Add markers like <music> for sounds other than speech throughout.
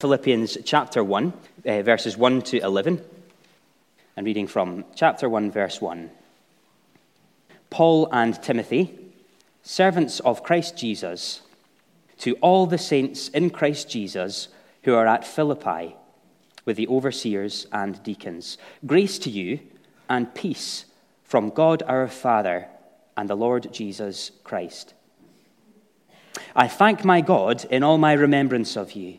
Philippians chapter 1, uh, verses 1 to 11, and reading from chapter 1, verse 1. Paul and Timothy, servants of Christ Jesus, to all the saints in Christ Jesus who are at Philippi, with the overseers and deacons, grace to you and peace from God our Father and the Lord Jesus Christ. I thank my God in all my remembrance of you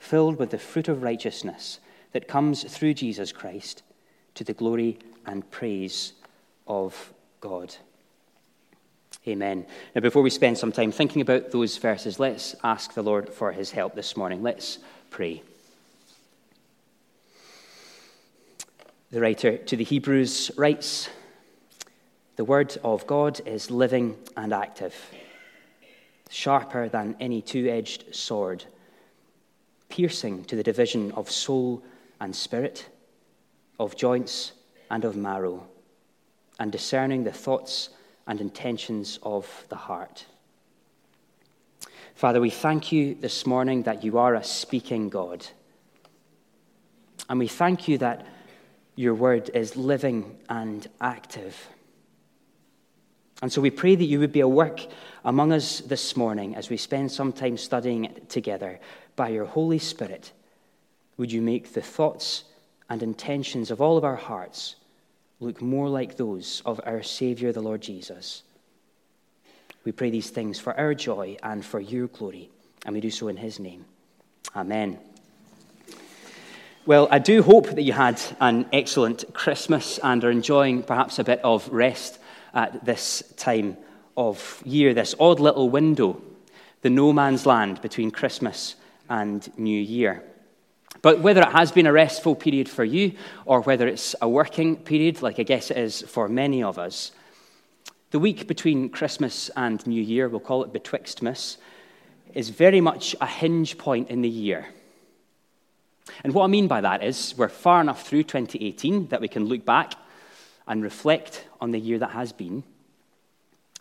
filled with the fruit of righteousness that comes through Jesus Christ to the glory and praise of God. Amen. Now, before we spend some time thinking about those verses, let's ask the Lord for his help this morning. Let's pray. The writer to the Hebrews writes The word of God is living and active, sharper than any two edged sword piercing to the division of soul and spirit, of joints and of marrow, and discerning the thoughts and intentions of the heart. Father, we thank you this morning that you are a speaking God. And we thank you that your word is living and active. And so we pray that you would be at work among us this morning as we spend some time studying together by your Holy Spirit, would you make the thoughts and intentions of all of our hearts look more like those of our Savior, the Lord Jesus? We pray these things for our joy and for your glory, and we do so in his name. Amen. Well, I do hope that you had an excellent Christmas and are enjoying perhaps a bit of rest at this time of year, this odd little window, the no man's land between Christmas and New Year. But whether it has been a restful period for you or whether it's a working period, like I guess it is for many of us, the week between Christmas and New Year, we'll call it Betwixtmas, is very much a hinge point in the year. And what I mean by that is we're far enough through 2018 that we can look back and reflect on the year that has been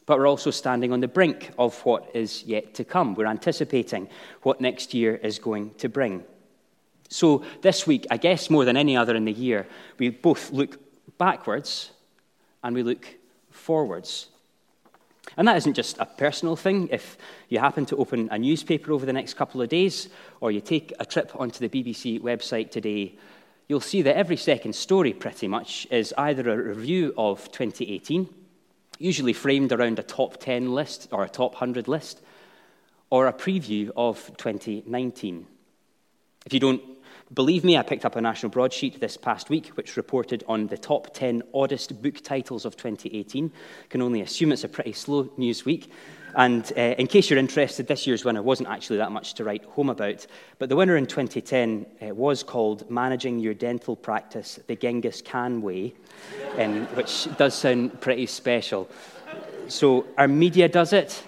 but we're also standing on the brink of what is yet to come. We're anticipating what next year is going to bring. So, this week, I guess more than any other in the year, we both look backwards and we look forwards. And that isn't just a personal thing. If you happen to open a newspaper over the next couple of days, or you take a trip onto the BBC website today, you'll see that every second story, pretty much, is either a review of 2018 usually framed around a top 10 list or a top 100 list, or a preview of 2019. If you don't believe me, I picked up a national broadsheet this past week which reported on the top 10 oddest book titles of 2018. Can only assume it's a pretty slow news week. And uh, in case you're interested, this year's winner wasn't actually that much to write home about. But the winner in 2010 uh, was called Managing Your Dental Practice the Genghis Khan Way, um, which does sound pretty special. So our media does it,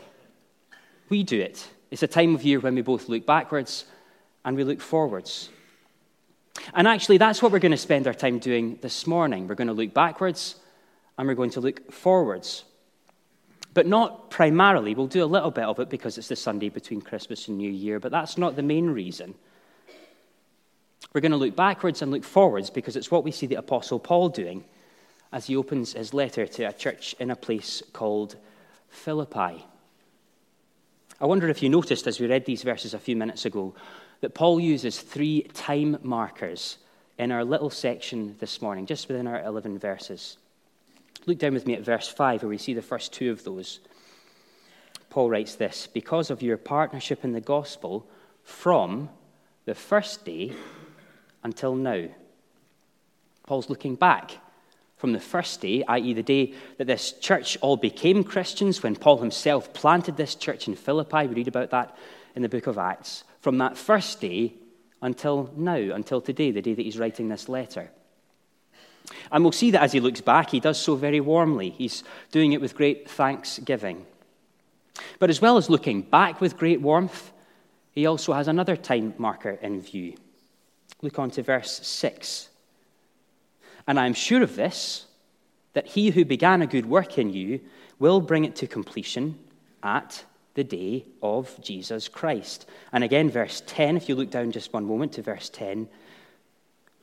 we do it. It's a time of year when we both look backwards and we look forwards. And actually, that's what we're going to spend our time doing this morning. We're going to look backwards and we're going to look forwards but not primarily. We'll do a little bit of it because it's the Sunday between Christmas and New Year, but that's not the main reason. We're going to look backwards and look forwards because it's what we see the Apostle Paul doing as he opens his letter to a church in a place called Philippi. I wonder if you noticed as we read these verses a few minutes ago that Paul uses three time markers in our little section this morning, just within our 11 verses. Look down with me at verse 5, where we see the first two of those. Paul writes this Because of your partnership in the gospel from the first day until now. Paul's looking back from the first day, i.e., the day that this church all became Christians, when Paul himself planted this church in Philippi. We read about that in the book of Acts. From that first day until now, until today, the day that he's writing this letter. And we'll see that as he looks back, he does so very warmly. He's doing it with great thanksgiving. But as well as looking back with great warmth, he also has another time marker in view. Look on to verse 6. And I am sure of this, that he who began a good work in you will bring it to completion at the day of Jesus Christ. And again, verse 10, if you look down just one moment to verse 10,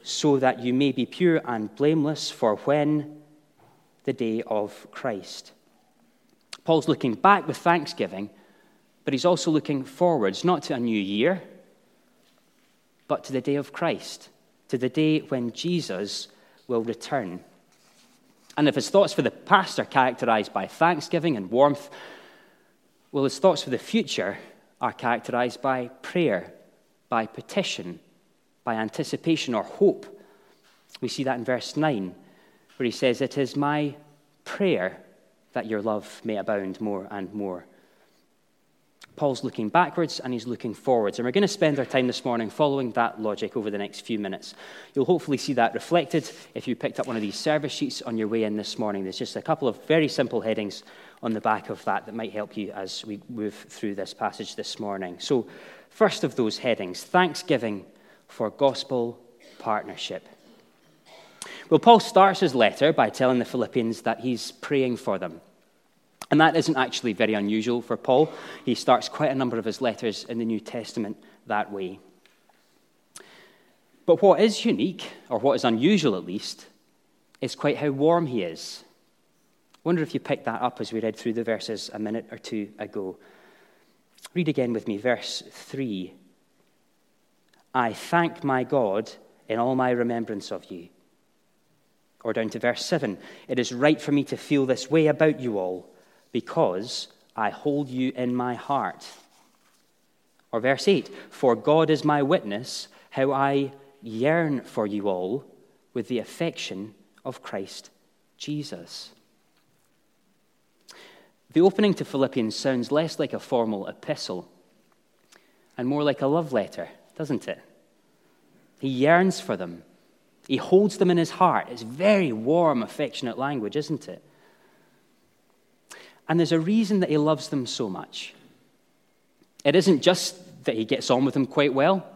so that you may be pure and blameless for when the day of Christ. Paul's looking back with thanksgiving, but he's also looking forwards, not to a new year, but to the day of Christ, to the day when Jesus will return. And if his thoughts for the past are characterized by thanksgiving and warmth, well, his thoughts for the future are characterized by prayer, by petition, by anticipation or hope. We see that in verse 9, where he says, It is my prayer that your love may abound more and more. Paul's looking backwards and he's looking forwards. And we're going to spend our time this morning following that logic over the next few minutes. You'll hopefully see that reflected if you picked up one of these service sheets on your way in this morning. There's just a couple of very simple headings on the back of that that might help you as we move through this passage this morning. So, first of those headings thanksgiving for gospel partnership. Well, Paul starts his letter by telling the Philippians that he's praying for them. And that isn't actually very unusual for Paul. He starts quite a number of his letters in the New Testament that way. But what is unique, or what is unusual at least, is quite how warm he is. I wonder if you picked that up as we read through the verses a minute or two ago. Read again with me, verse 3. I thank my God in all my remembrance of you. Or down to verse 7. It is right for me to feel this way about you all because I hold you in my heart. Or verse 8 For God is my witness, how I yearn for you all with the affection of Christ Jesus. The opening to Philippians sounds less like a formal epistle and more like a love letter, doesn't it? He yearns for them. He holds them in his heart. It's very warm, affectionate language, isn't it? And there's a reason that he loves them so much. It isn't just that he gets on with them quite well.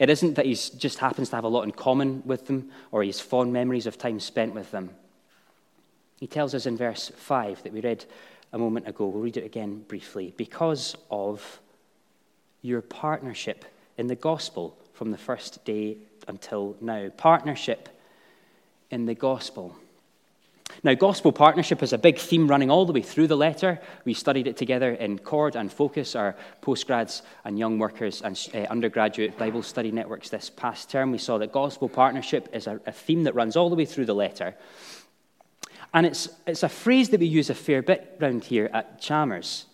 It isn't that he just happens to have a lot in common with them or he has fond memories of time spent with them. He tells us in verse 5 that we read a moment ago, we'll read it again briefly, because of your partnership in the gospel from the first day until now. Partnership in the gospel. Now, gospel partnership is a big theme running all the way through the letter. We studied it together in Cord and Focus, our postgrads and young workers and uh, undergraduate Bible study networks this past term. We saw that gospel partnership is a, a theme that runs all the way through the letter. And it's, it's a phrase that we use a fair bit around here at Chalmers.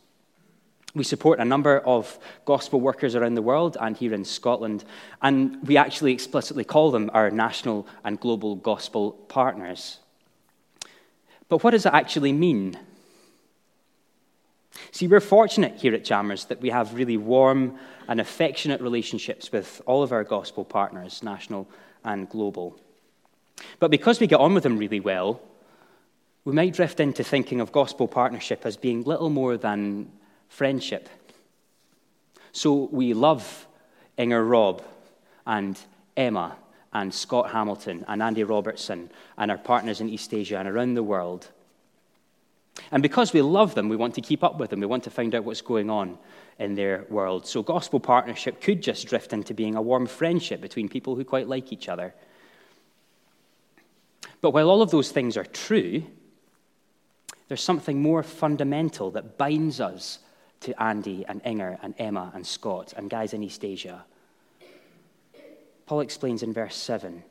We support a number of gospel workers around the world and here in Scotland, and we actually explicitly call them our national and global gospel partners. But what does it actually mean? See, we're fortunate here at Chalmers that we have really warm and affectionate relationships with all of our gospel partners, national and global. But because we get on with them really well, we might drift into thinking of gospel partnership as being little more than friendship. So we love Inger Robb and Emma and Scott Hamilton and Andy Robertson and our partners in East Asia and around the world. And because we love them, we want to keep up with them. We want to find out what's going on in their world. So, gospel partnership could just drift into being a warm friendship between people who quite like each other. But while all of those things are true, there's something more fundamental that binds us to Andy and Inger and Emma and Scott and guys in East Asia. Paul explains in verse 7.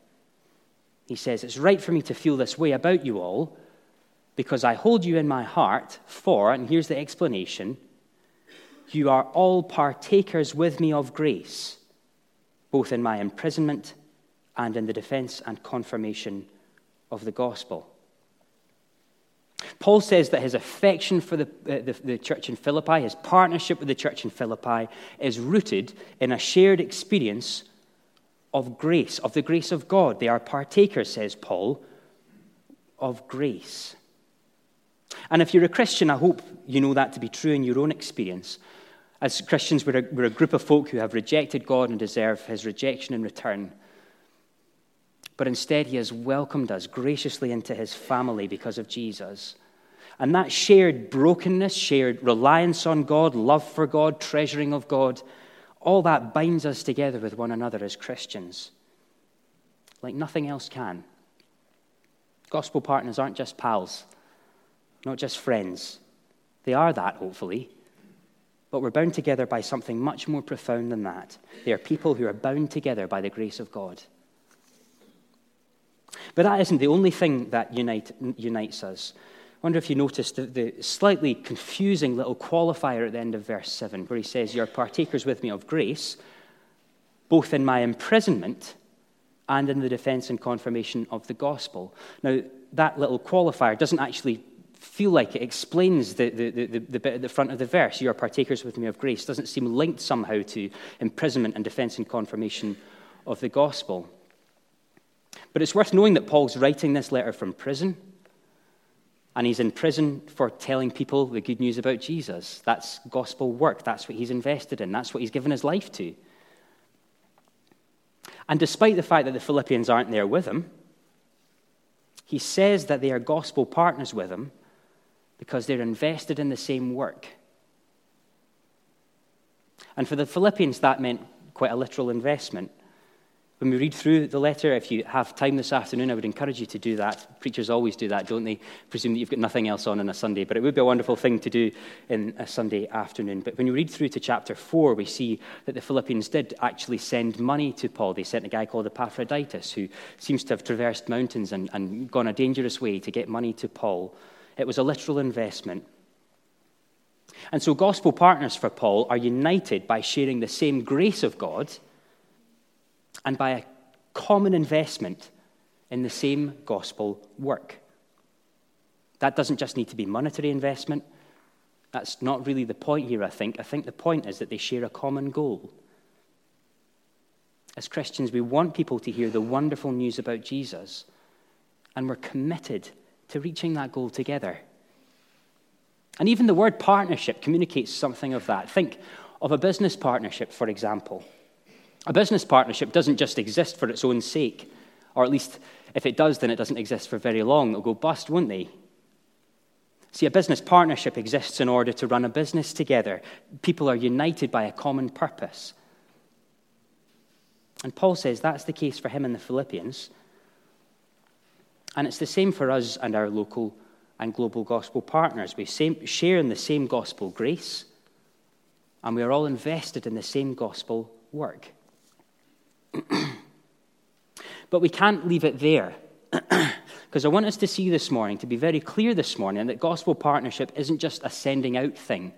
He says, It's right for me to feel this way about you all because I hold you in my heart, for, and here's the explanation, you are all partakers with me of grace, both in my imprisonment and in the defense and confirmation of the gospel. Paul says that his affection for the, uh, the, the, church in Philippi, his partnership with the church in Philippi, is rooted in a shared experience of grace, of the grace of God. They are partakers, says Paul, of grace. And if you're a Christian, I hope you know that to be true in your own experience. As Christians, we're a, we're a group of folk who have rejected God and deserve his rejection in return. But instead, he has welcomed us graciously into his family because of Jesus. And that shared brokenness, shared reliance on God, love for God, treasuring of God, all that binds us together with one another as Christians like nothing else can. Gospel partners aren't just pals, not just friends. They are that, hopefully. But we're bound together by something much more profound than that. They are people who are bound together by the grace of God. But that isn't the only thing that unite, unites us. I wonder if you noticed the, the slightly confusing little qualifier at the end of verse 7, where he says, You're partakers with me of grace, both in my imprisonment and in the defense and confirmation of the gospel. Now, that little qualifier doesn't actually feel like it explains the, the, the, the, bit at the front of the verse, you are partakers with me of grace, doesn't seem linked somehow to imprisonment and defense and confirmation of the gospel. But it's worth knowing that Paul's writing this letter from prison, and he's in prison for telling people the good news about Jesus. That's gospel work, that's what he's invested in, that's what he's given his life to. And despite the fact that the Philippians aren't there with him, he says that they are gospel partners with him because they're invested in the same work. And for the Philippians, that meant quite a literal investment. When we read through the letter, if you have time this afternoon, I would encourage you to do that. Preachers always do that, don't they? Presume that you've got nothing else on on a Sunday, but it would be a wonderful thing to do in a Sunday afternoon. But when you read through to chapter 4, we see that the Philippians did actually send money to Paul. They sent a guy called Epaphroditus, who seems to have traversed mountains and, and gone a dangerous way to get money to Paul. It was a literal investment. And so, gospel partners for Paul are united by sharing the same grace of God and by a common investment in the same gospel work. That doesn't just need to be monetary investment. That's not really the point here, I think. I think the point is that they share a common goal. As Christians, we want people to hear the wonderful news about Jesus, and we're committed to reaching that goal together. And even the word partnership communicates something of that. Think of a business partnership, for example. A business partnership doesn't just exist for its own sake, or at least if it does, then it doesn't exist for very long. It'll go bust, won't they? See, a business partnership exists in order to run a business together. People are united by a common purpose. And Paul says that's the case for him and the Philippians. And it's the same for us and our local and global gospel partners. We share in the same gospel grace, and we are all invested in the same gospel work. <clears throat> but we can't leave it there. <clears throat> Because I want us to see this morning, to be very clear this morning, that gospel partnership isn't just a sending out thing.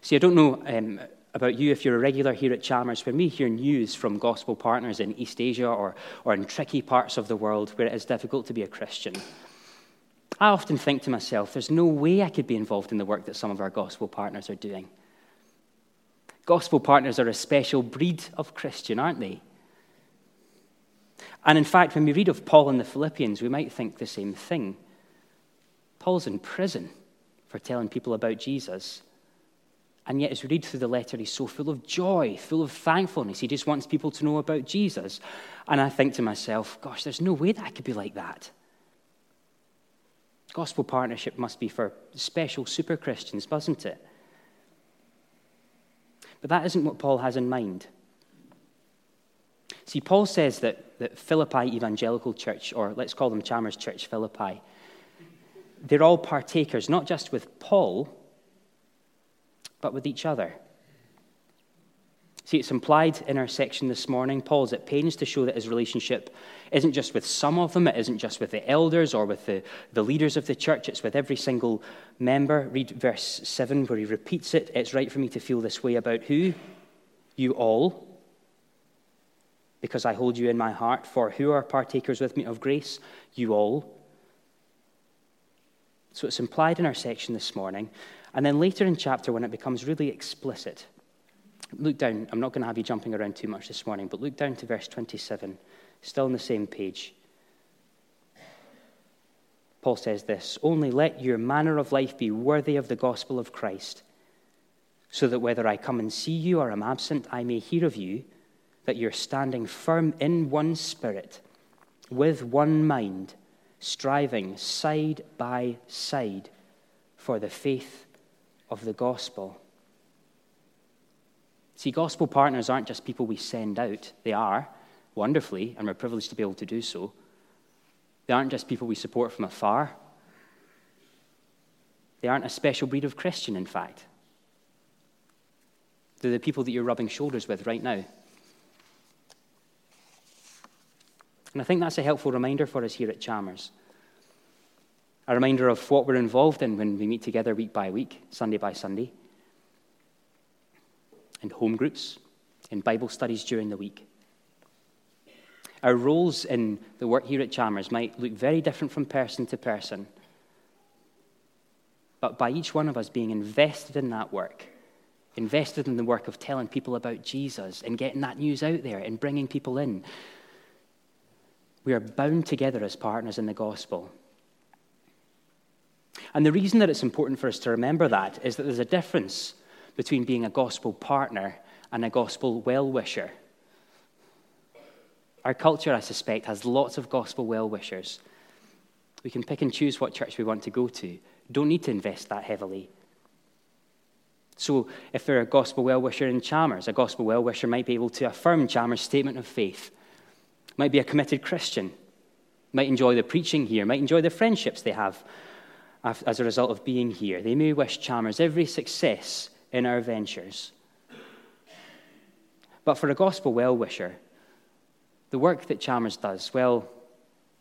See, I don't know um, about you if you're a regular here at Chalmers. When we hear news from gospel partners in East Asia or, or in tricky parts of the world where it is difficult to be a Christian, I often think to myself, there's no way I could be involved in the work that some of our gospel partners are doing. Gospel partners are a special breed of Christian, aren't they? And in fact, when we read of Paul in the Philippians, we might think the same thing. Paul's in prison for telling people about Jesus. And yet, as we read through the letter, he's so full of joy, full of thankfulness. He just wants people to know about Jesus. And I think to myself, gosh, there's no way that I could be like that. Gospel partnership must be for special super Christians, mustn't it? But that isn't what Paul has in mind. See, Paul says that, that Philippi Evangelical Church, or let's call them Chalmers Church Philippi, they're all partakers, not just with Paul, but with each other. See, it's implied in our section this morning. Paul's at pains to show that his relationship isn't just with some of them, it isn't just with the elders or with the, the leaders of the church, it's with every single member. Read verse 7 where he repeats it. It's right for me to feel this way about who? You all. Because I hold you in my heart. For who are partakers with me of grace? You all. So it's implied in our section this morning. And then later in chapter, when it becomes really explicit, Look down. I'm not going to have you jumping around too much this morning, but look down to verse 27, still on the same page. Paul says this Only let your manner of life be worthy of the gospel of Christ, so that whether I come and see you or am absent, I may hear of you that you're standing firm in one spirit, with one mind, striving side by side for the faith of the gospel. See, gospel partners aren't just people we send out, they are, wonderfully, and we're privileged to be able to do so. They aren't just people we support from afar. They aren't a special breed of Christian, in fact. They're the people that you're rubbing shoulders with right now. And I think that's a helpful reminder for us here at Chalmers. A reminder of what we're involved in when we meet together week by week, Sunday by Sunday in home groups, in Bible studies during the week. Our roles in the work here at Chalmers might look very different from person to person. But by each one of us being invested in that work, invested in the work of telling people about Jesus and getting that news out there and bringing people in, we are bound together as partners in the gospel. And the reason that it's important for us to remember that is that there's a difference between being a gospel partner and a gospel well wisher. Our culture, I suspect, has lots of gospel well wishers. We can pick and choose what church we want to go to. Don't need to invest that heavily. So, if they're a gospel well wisher in Chalmers, a gospel well wisher might be able to affirm Chalmers' statement of faith, might be a committed Christian, might enjoy the preaching here, might enjoy the friendships they have as a result of being here. They may wish Chalmers every success in our ventures. But for a gospel well wisher, the work that Chalmers does, well,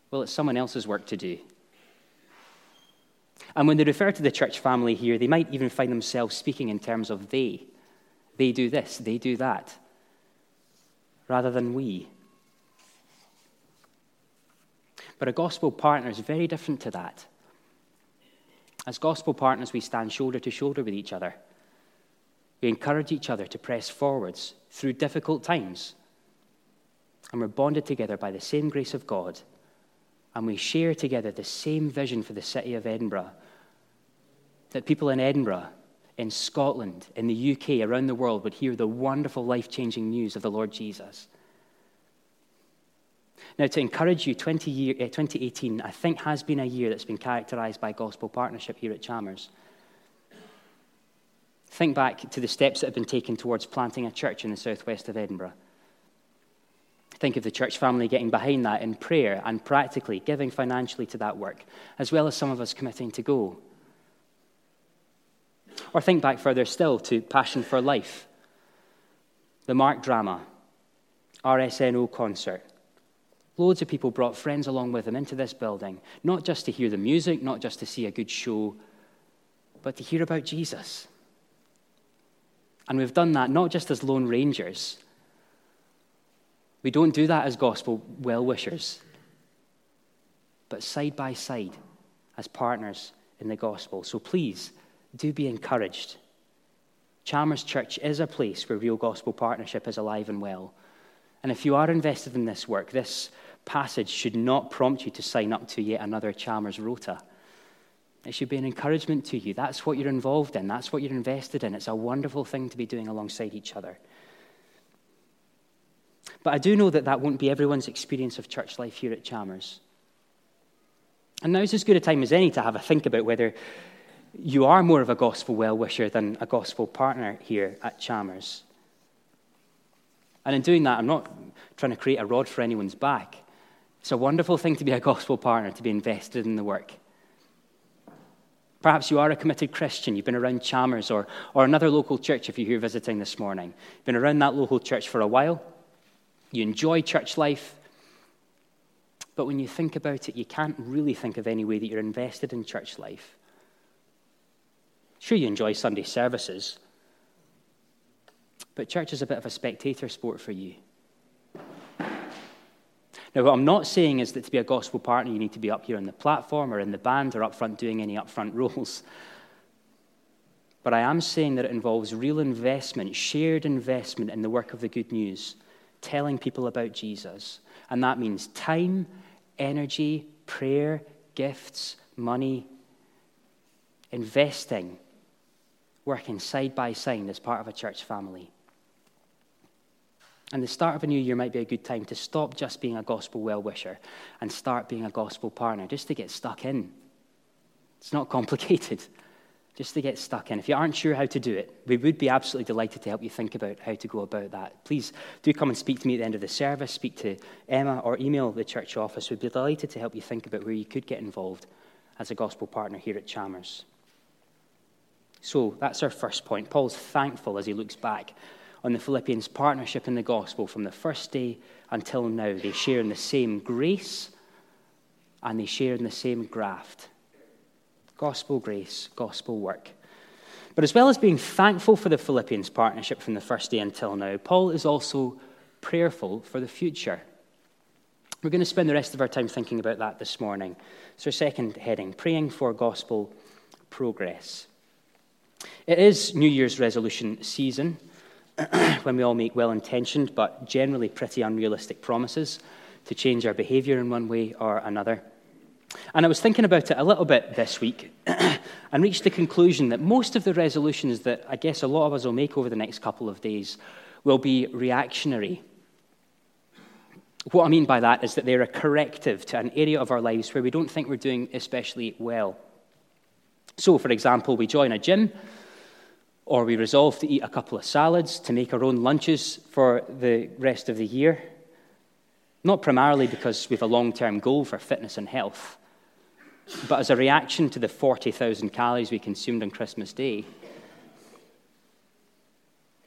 well, it's someone else's work to do. And when they refer to the church family here, they might even find themselves speaking in terms of they. They do this, they do that, rather than we. But a gospel partner is very different to that. As gospel partners, we stand shoulder to shoulder with each other. We encourage each other to press forwards through difficult times. And we're bonded together by the same grace of God. And we share together the same vision for the city of Edinburgh. That people in Edinburgh, in Scotland, in the UK, around the world would hear the wonderful, life changing news of the Lord Jesus. Now, to encourage you, 20 year, eh, 2018, I think, has been a year that's been characterized by gospel partnership here at Chalmers. Think back to the steps that have been taken towards planting a church in the southwest of Edinburgh. Think of the church family getting behind that in prayer and practically giving financially to that work, as well as some of us committing to go. Or think back further still to Passion for Life, the Mark drama, RSNO concert. Loads of people brought friends along with them into this building, not just to hear the music, not just to see a good show, but to hear about Jesus. And we've done that not just as lone rangers. We don't do that as gospel well wishers, but side by side as partners in the gospel. So please do be encouraged. Chalmers Church is a place where real gospel partnership is alive and well. And if you are invested in this work, this passage should not prompt you to sign up to yet another Chalmers rota. It should be an encouragement to you. That's what you're involved in, that's what you're invested in. It's a wonderful thing to be doing alongside each other. But I do know that that won't be everyone's experience of church life here at Chalmers. And now's as good a time as any to have a think about whether you are more of a gospel well wisher than a gospel partner here at Chalmers. And in doing that, I'm not trying to create a rod for anyone's back. It's a wonderful thing to be a gospel partner, to be invested in the work. Perhaps you are a committed Christian. You've been around Chalmers or, or another local church if you're here visiting this morning. You've been around that local church for a while. You enjoy church life. But when you think about it, you can't really think of any way that you're invested in church life. Sure, you enjoy Sunday services, but church is a bit of a spectator sport for you. Now, what I'm not saying is that to be a gospel partner, you need to be up here on the platform or in the band or up front doing any upfront <laughs> roles. But I am saying that it involves real investment, shared investment in the work of the good news, telling people about Jesus. And that means time, energy, prayer, gifts, money, investing, working side by side as part of a church family. And the start of a new year might be a good time to stop just being a gospel well wisher and start being a gospel partner, just to get stuck in. It's not <laughs> complicated, just to get stuck in. If you aren't sure how to do it, we would be absolutely delighted to help you think about how to go about that. Please do come and speak to me at the end of the service, speak to Emma, or email the church office. We'd be delighted to help you think about where you could get involved as a gospel partner here at Chalmers. So that's our first point. Paul's thankful as he looks back on the Philippians' partnership in the gospel from the first day until now. They share in the same grace and they share in the same graft. Gospel grace, gospel work. But as well as being thankful for the Philippians' partnership from the first day until now, Paul is also prayerful for the future. We're going to spend the rest of our time thinking about that this morning. So, second heading praying for gospel progress. It is New Year's resolution season. <clears throat> when we all make well intentioned but generally pretty unrealistic promises to change our behavior in one way or another. And I was thinking about it a little bit this week <clears throat> and reached the conclusion that most of the resolutions that I guess a lot of us will make over the next couple of days will be reactionary. What I mean by that is that they're a corrective to an area of our lives where we don't think we're doing especially well. So, for example, we join a gym or we resolve to eat a couple of salads to make our own lunches for the rest of the year. Not primarily because we have a long term goal for fitness and health, but as a reaction to the 40,000 calories we consumed on Christmas Day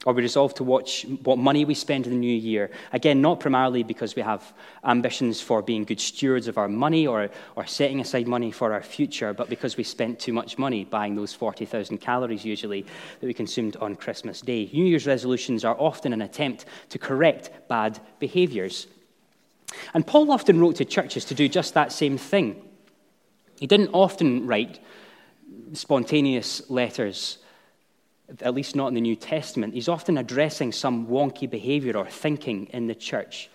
or we resolve to watch what money we spend in the new year. Again, not primarily because we have ambitions for being good stewards of our money or, or setting aside money for our future, but because we spent too much money buying those 40,000 calories usually that we consumed on Christmas Day. New Year's resolutions are often an attempt to correct bad behaviors. And Paul often wrote to churches to do just that same thing. He didn't often write spontaneous letters at least not in the New Testament, he's often addressing some wonky behavior or thinking in the church.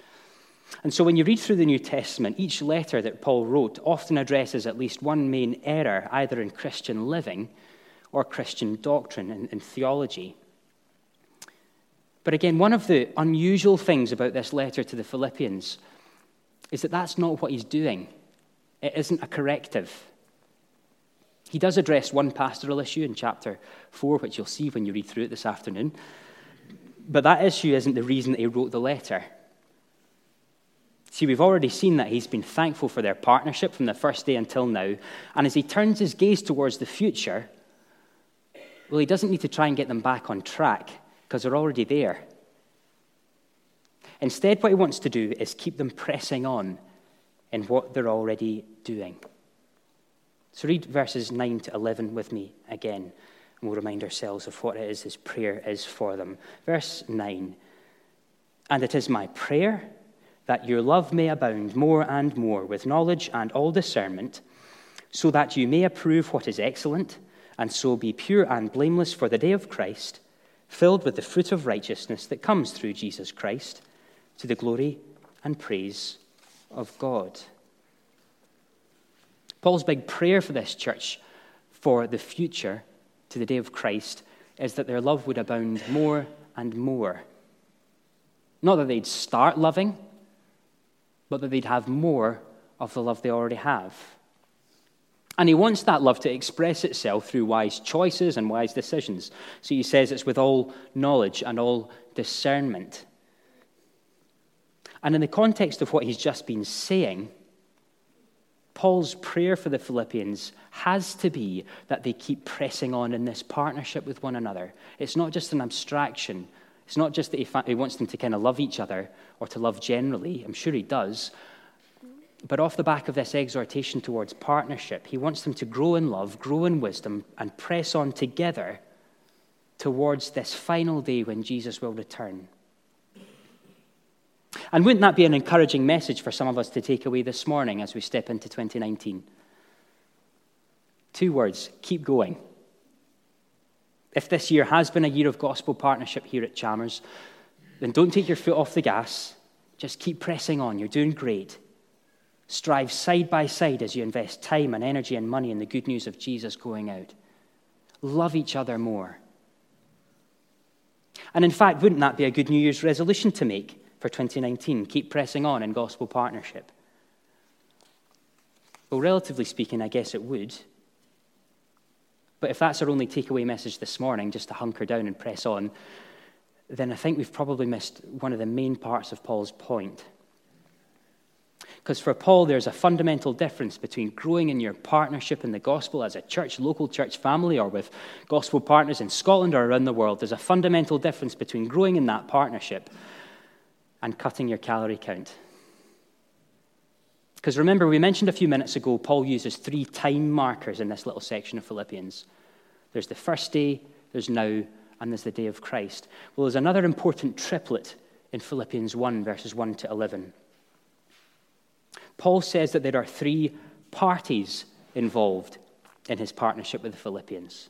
And so when you read through the New Testament, each letter that Paul wrote often addresses at least one main error, either in Christian living or Christian doctrine and, and theology. But again, one of the unusual things about this letter to the Philippians is that that's not what he's doing. It isn't a corrective. He does address one pastoral issue in chapter 4, which you'll see when you read through it this afternoon. But that issue isn't the reason that he wrote the letter. See, we've already seen that he's been thankful for their partnership from the first day until now. And as he turns his gaze towards the future, well, he doesn't need to try and get them back on track because they're already there. Instead, what he wants to do is keep them pressing on in what they're already doing. So read verses 9 to 11 with me again, and we'll remind ourselves of what it is his prayer is for them. Verse 9 And it is my prayer that your love may abound more and more with knowledge and all discernment, so that you may approve what is excellent, and so be pure and blameless for the day of Christ, filled with the fruit of righteousness that comes through Jesus Christ, to the glory and praise of God. Paul's big prayer for this church for the future to the day of Christ is that their love would abound more and more. Not that they'd start loving, but that they'd have more of the love they already have. And he wants that love to express itself through wise choices and wise decisions. So he says it's with all knowledge and all discernment. And in the context of what he's just been saying, Paul's prayer for the Philippians has to be that they keep pressing on in this partnership with one another. It's not just an abstraction. It's not just that he, he wants them to kind of love each other or to love generally. I'm sure he does. But off the back of this exhortation towards partnership, he wants them to grow in love, grow in wisdom, and press on together towards this final day when Jesus will return. And wouldn't that be an encouraging message for some of us to take away this morning as we step into 2019? Two words keep going. If this year has been a year of gospel partnership here at Chalmers, then don't take your foot off the gas. Just keep pressing on. You're doing great. Strive side by side as you invest time and energy and money in the good news of Jesus going out. Love each other more. And in fact, wouldn't that be a good New Year's resolution to make? For 2019. Keep pressing on in gospel partnership. Well, relatively speaking, I guess it would. But if that's our only takeaway message this morning, just to hunker down and press on, then I think we've probably missed one of the main parts of Paul's point. Because for Paul, there's a fundamental difference between growing in your partnership in the gospel as a church, local church family, or with gospel partners in Scotland or around the world. There's a fundamental difference between growing in that partnership and cutting your calorie count. Because remember, we mentioned a few minutes ago, Paul uses three time markers in this little section of Philippians there's the first day, there's now, and there's the day of Christ. Well, there's another important triplet in Philippians 1, verses 1 to 11. Paul says that there are three parties involved in his partnership with the Philippians.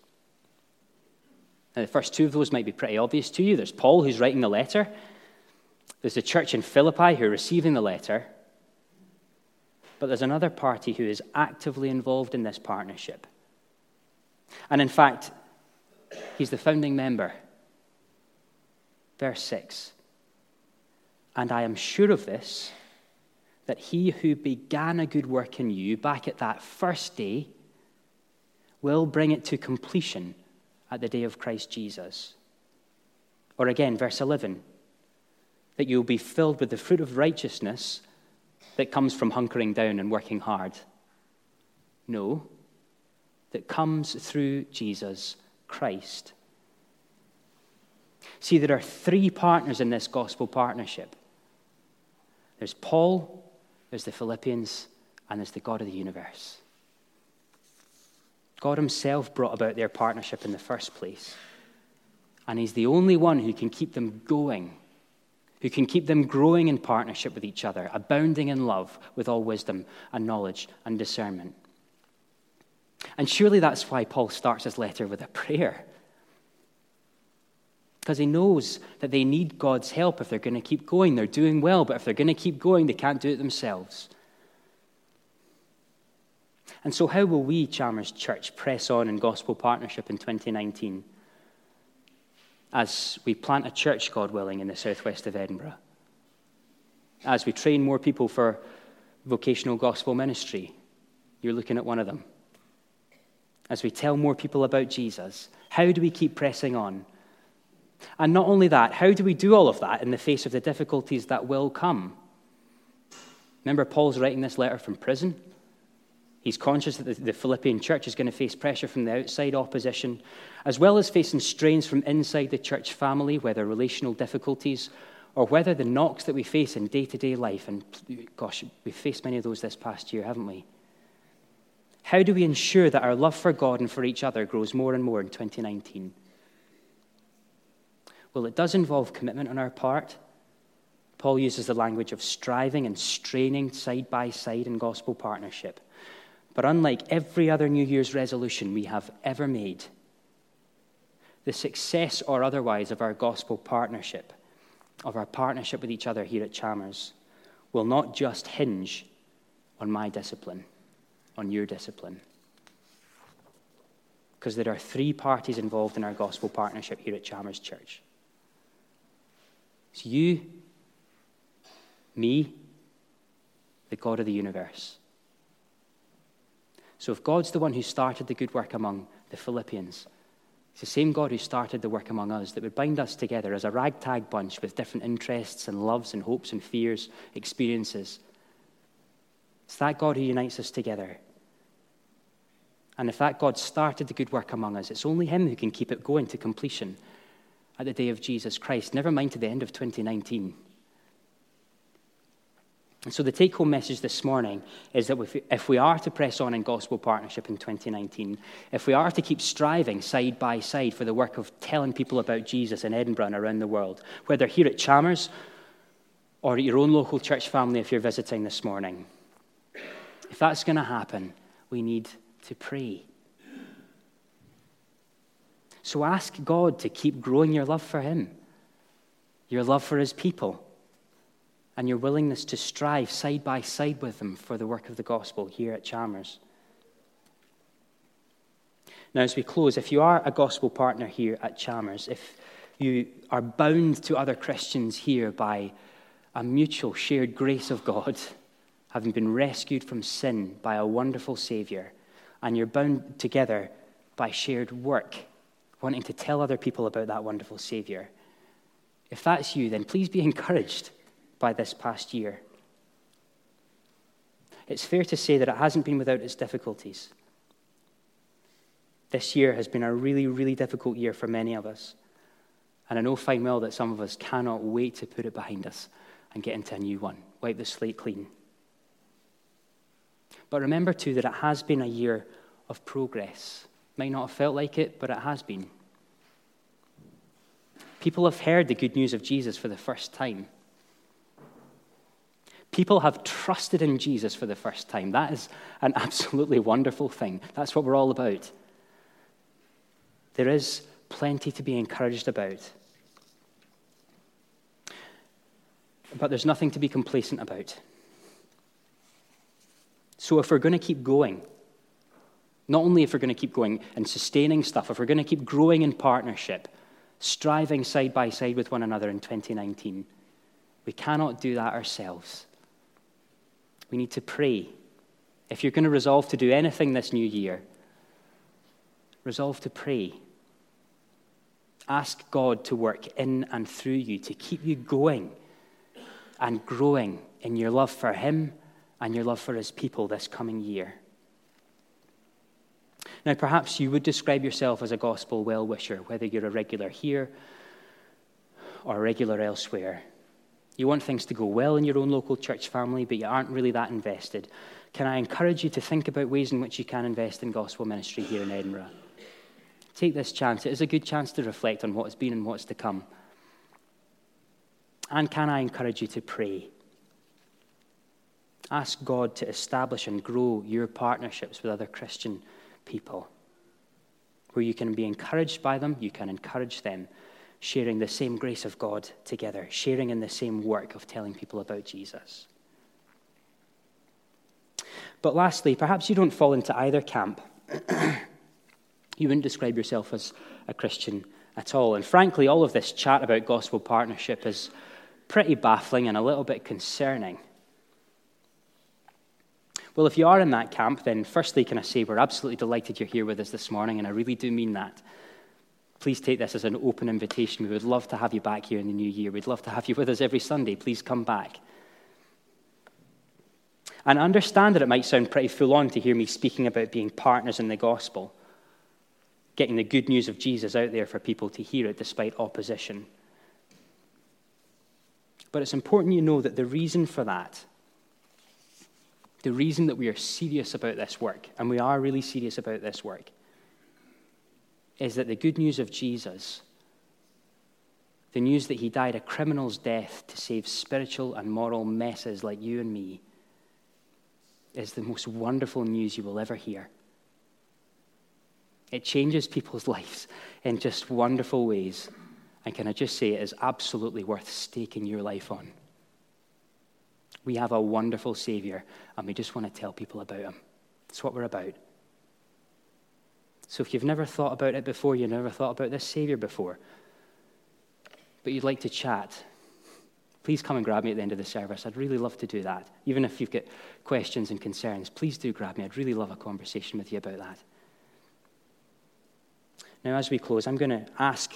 Now, the first two of those might be pretty obvious to you. There's Paul, who's writing the letter, there's the church in Philippi who are receiving the letter, but there's another party who is actively involved in this partnership. And in fact, he's the founding member. Verse 6 And I am sure of this, that he who began a good work in you back at that first day will bring it to completion at the day of Christ Jesus. Or again, verse 11 that you'll be filled with the fruit of righteousness that comes from hunkering down and working hard. No, that comes through Jesus Christ. See, there are three partners in this gospel partnership there's Paul, there's the Philippians, and there's the God of the universe. God Himself brought about their partnership in the first place. And He's the only one who can keep them going who can keep them growing in partnership with each other, abounding in love with all wisdom and knowledge and discernment. And surely that's why Paul starts his letter with a prayer. Because he knows that they need God's help if they're going to keep going. They're doing well, but if they're going to keep going, they can't do it themselves. And so, how will we, Chalmers Church, press on in gospel partnership in 2019? As we plant a church, God willing, in the southwest of Edinburgh, as we train more people for vocational gospel ministry. You're looking at one of them. As we tell more people about Jesus, how do we keep pressing on? And not only that, how do we do all of that in the face of the difficulties that will come? Remember, Paul's writing this letter from prison. He's conscious that the Philippian church is going to face pressure from the outside opposition, as well as facing strains from inside the church family, whether relational difficulties or whether the knocks that we face in day to day life. And gosh, we've faced many of those this past year, haven't we? How do we ensure that our love for God and for each other grows more and more in 2019? Well, it does involve commitment on our part. Paul uses the language of striving and straining side by side in gospel partnership. But unlike every other New Year's resolution we have ever made, the success or otherwise of our gospel partnership, of our partnership with each other here at Chalmers, will not just hinge on my discipline, on your discipline. Because there are three parties involved in our gospel partnership here at Chalmers Church. It's you, me, the God of the universe. So if God's the one who started the good work among the Philippians, it's the same God who started the work among us that would bind us together as a ragtag bunch with different interests and loves and hopes and fears, experiences. It's that God who unites us together. And if that God started the good work among us, it's only Him who can keep it going to completion at the day of Jesus Christ, never mind to the end of 2019. And so, the take home message this morning is that if we are to press on in gospel partnership in 2019, if we are to keep striving side by side for the work of telling people about Jesus in Edinburgh and around the world, whether here at Chalmers or at your own local church family if you're visiting this morning, if that's going to happen, we need to pray. So ask God to keep growing your love for Him, your love for His people, and your willingness to strive side by side with them for the work of the gospel here at Chalmers. Now, as we close, if you are a gospel partner here at Chalmers, if you are bound to other Christians here by a mutual shared grace of God, <laughs> having been rescued from sin by a wonderful Savior, and you're bound together by shared work, wanting to tell other people about that wonderful Savior. If that's you, then please be <laughs> encouraged by this past year. It's fair to say that it hasn't been without its difficulties. This year has been a really, really difficult year for many of us. And I know fine well that some of us cannot wait to put it behind us and get into a new one, wipe the slate clean. But remember, too, that it has been a year of progress. Might not have felt like it, but it has been. People have heard the good news of Jesus for the first time. People have trusted in Jesus for the first time. That is an <laughs> absolutely wonderful thing. That's what we're all about. There is plenty to be encouraged about. But there's nothing to be complacent about. So, if we're going to keep going, not only if we're going to keep going and sustaining stuff, if we're going to keep growing in partnership, striving side by side with one another in 2019, we cannot do that ourselves. We need to pray. If you're going to resolve to do anything this new year, resolve to pray. Ask God to work in and through you to keep you going and growing in your love for Him and your love for his people this coming year. Now, perhaps you would describe yourself as a gospel well wisher, whether you're a regular here or a regular elsewhere. You want things to go well in your own local church family, but you aren't really that invested. Can I encourage you to think about ways in which you can invest in gospel ministry here in Edinburgh? Take this chance. It is a good chance to reflect on what has been and what's to come. And can I encourage you to pray? Ask God to establish and grow your partnerships with other Christian people, where you can be encouraged by them, you can encourage them, sharing the same grace of God together, sharing in the same work of telling people about Jesus. But lastly, perhaps you don't fall into either camp. <clears throat> you wouldn't describe yourself as a Christian at all. And frankly, all of this chat about gospel partnership is pretty baffling and a little bit concerning. Well, if you are in that camp, then firstly, can I say we're absolutely delighted you're here with us this morning, and I really do mean that. Please take this as an open invitation. We would love to have you back here in the new year. We'd love to have you with us every Sunday. Please come back. And understand that it might sound pretty full on to hear me speaking about being partners in the gospel, getting the good news of Jesus out there for people to hear it despite opposition. But it's important you know that the reason for that the reason that we are serious about this work, and we are really serious about this work, is that the good news of Jesus, the news that he died a criminal's death to save spiritual and moral messes like you and me, is the most wonderful news you will ever hear. It changes people's <laughs> lives in just wonderful ways. And can I just say, it is absolutely worth staking your life on. We have a wonderful Savior, and we just want to tell people about him. That's what we're about. So if you've never thought about it before, you've never thought about this Savior before, but you'd like to chat, please come and grab me at the end of the service. I'd really love to do that. Even if you've got questions and concerns, please do grab me. I'd really love a conversation with you about that. Now, as we close, I'm going to ask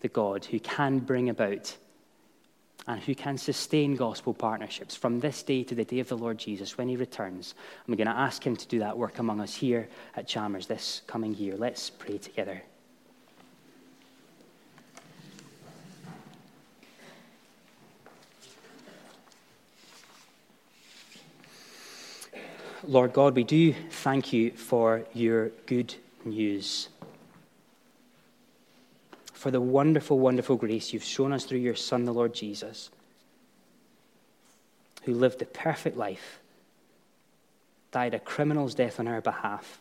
the God who can bring about and who can sustain gospel partnerships from this day to the day of the Lord Jesus when he returns. And we're going to ask him to do that work among us here at Chalmers this coming year. Let's pray together. Lord God, we do thank you for your good news for the wonderful, wonderful grace you've shown us through your Son, the Lord Jesus, who lived the perfect life, died a criminal's death on our behalf,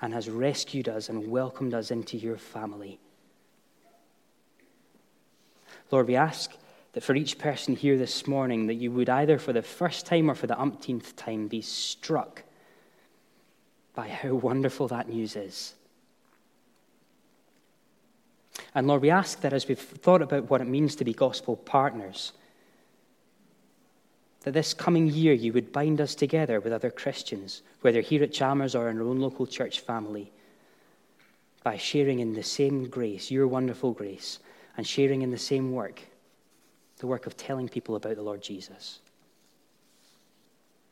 and has rescued us and welcomed us into your family. Lord, we ask that for each person here this morning, that you would either for the first time or for the umpteenth time be struck by how wonderful that news is and Lord, we ask that as we've thought about what it means to be gospel partners, that this coming year you would bind us together with other Christians, whether here at Chalmers or in our own local church family, by sharing in the same grace, your wonderful grace, and sharing in the same work, the work of telling people about the Lord Jesus.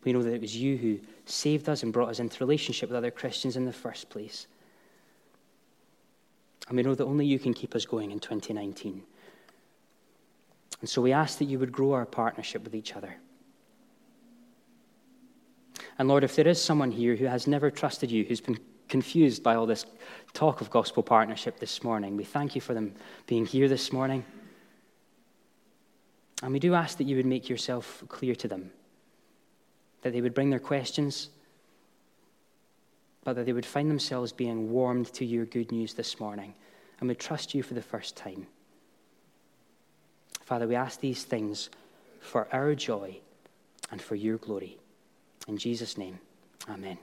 We know that it was you who saved us and brought us into relationship with other Christians in the first place. And we know that only you can keep us going in 2019. And so we ask that you would grow our partnership with each other. And Lord, if there is someone here who has never trusted you, who's been confused by all this talk of gospel partnership this morning, we thank you for them being here this morning. And we do ask that you would make yourself clear to them, that they would bring their questions but that they would find themselves being warmed to your good news this morning and would trust you for the first time. Father, we ask these things for our joy and for your glory. In Jesus' name, amen.